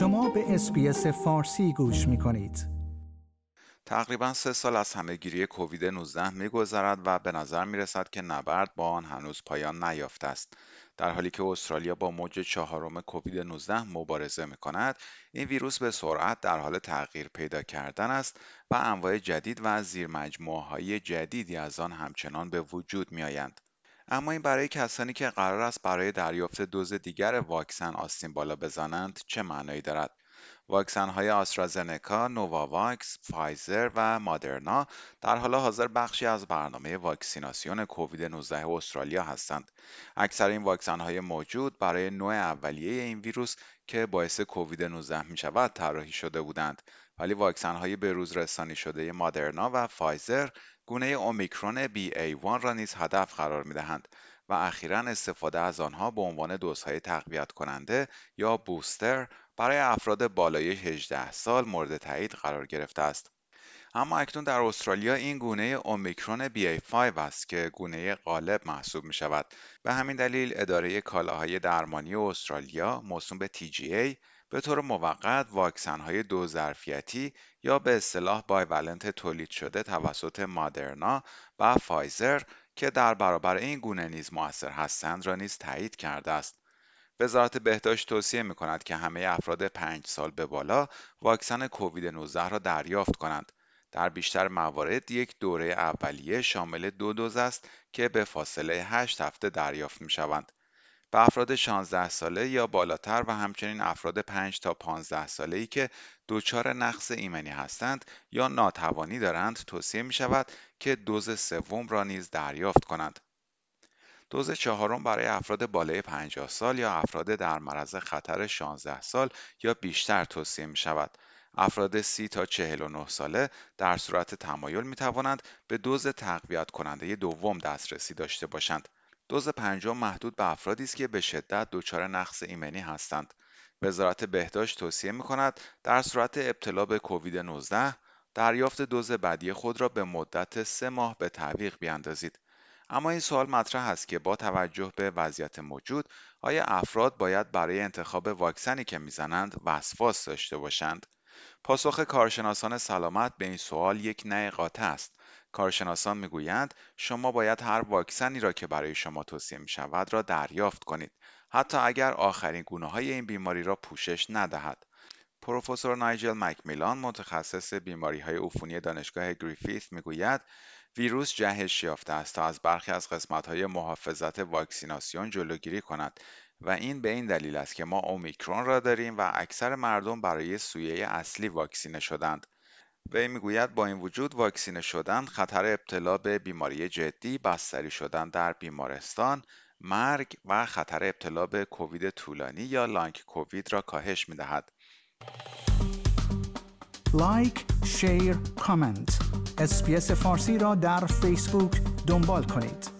شما به SBS فارسی گوش می کنید. تقریبا سه سال از همهگیری کووید 19 میگذرد و به نظر می رسد که نبرد با آن هنوز پایان نیافته است. در حالی که استرالیا با موج چهارم کووید 19 مبارزه می کند، این ویروس به سرعت در حال تغییر پیدا کردن است و انواع جدید و زیر های جدیدی از آن همچنان به وجود می آیند. اما این برای کسانی که قرار است برای دریافت دوز دیگر واکسن آستین بالا بزنند چه معنایی دارد واکسن های آسترازنکا، نوواواکس، فایزر و مادرنا در حال حاضر بخشی از برنامه واکسیناسیون کووید 19 استرالیا هستند. اکثر این واکسن های موجود برای نوع اولیه این ویروس که باعث کووید 19 می شود طراحی شده بودند ولی واکسن های به‌روزرسانی شده مادرنا و فایزر گونه اومیکرون BA1 را نیز هدف قرار می دهند و اخیرا استفاده از آنها به عنوان دوزهای تقویت کننده یا بوستر برای افراد بالای 18 سال مورد تایید قرار گرفته است. اما اکنون در استرالیا این گونه اومیکرون BA5 است که گونه غالب محسوب می شود. به همین دلیل اداره کالاهای درمانی استرالیا موسوم به TGA به طور موقت واکسن دو ظرفیتی یا به اصطلاح بایولنت تولید شده توسط مادرنا و فایزر که در برابر این گونه نیز موثر هستند را نیز تایید کرده است. وزارت بهداشت توصیه می کند که همه افراد پنج سال به بالا واکسن کووید 19 را دریافت کنند. در بیشتر موارد یک دوره اولیه شامل دو دوز است که به فاصله 8 هفته دریافت می شوند. به افراد 16 ساله یا بالاتر و همچنین افراد 5 تا 15 ساله ای که دچار نقص ایمنی هستند یا ناتوانی دارند توصیه می شود که دوز سوم را نیز دریافت کنند. دوز چهارم برای افراد بالای 50 سال یا افراد در معرض خطر 16 سال یا بیشتر توصیه می شود. افراد 30 تا 49 ساله در صورت تمایل می توانند به دوز تقویت کننده دوم دسترسی داشته باشند. دوز پنجم محدود به افرادی است که به شدت دچار نقص ایمنی هستند. وزارت بهداشت توصیه می کند در صورت ابتلا به کووید 19 دریافت دوز بعدی خود را به مدت سه ماه به تعویق بیاندازید. اما این سوال مطرح است که با توجه به وضعیت موجود آیا افراد باید برای انتخاب واکسنی که می‌زنند وسواس داشته باشند پاسخ کارشناسان سلامت به این سوال یک نه قاطع است کارشناسان می‌گویند شما باید هر واکسنی را که برای شما توصیه می شود را دریافت کنید حتی اگر آخرین گونه های این بیماری را پوشش ندهد پروفسور نایجل مکمیلان متخصص بیماری های عفونی دانشگاه گریفیث می‌گوید ویروس جهش یافته است تا از برخی از های محافظت واکسیناسیون جلوگیری کند و این به این دلیل است که ما اومیکرون را داریم و اکثر مردم برای سویه اصلی واکسینه شدند. وی می‌گوید با این وجود واکسینه شدن خطر ابتلا به بیماری جدی، بستری شدن در بیمارستان، مرگ و خطر ابتلا به کووید طولانی یا لانگ کووید را کاهش می‌دهد. like، share، comment. SBS فارسی را در فیسبوک دنبال کنید.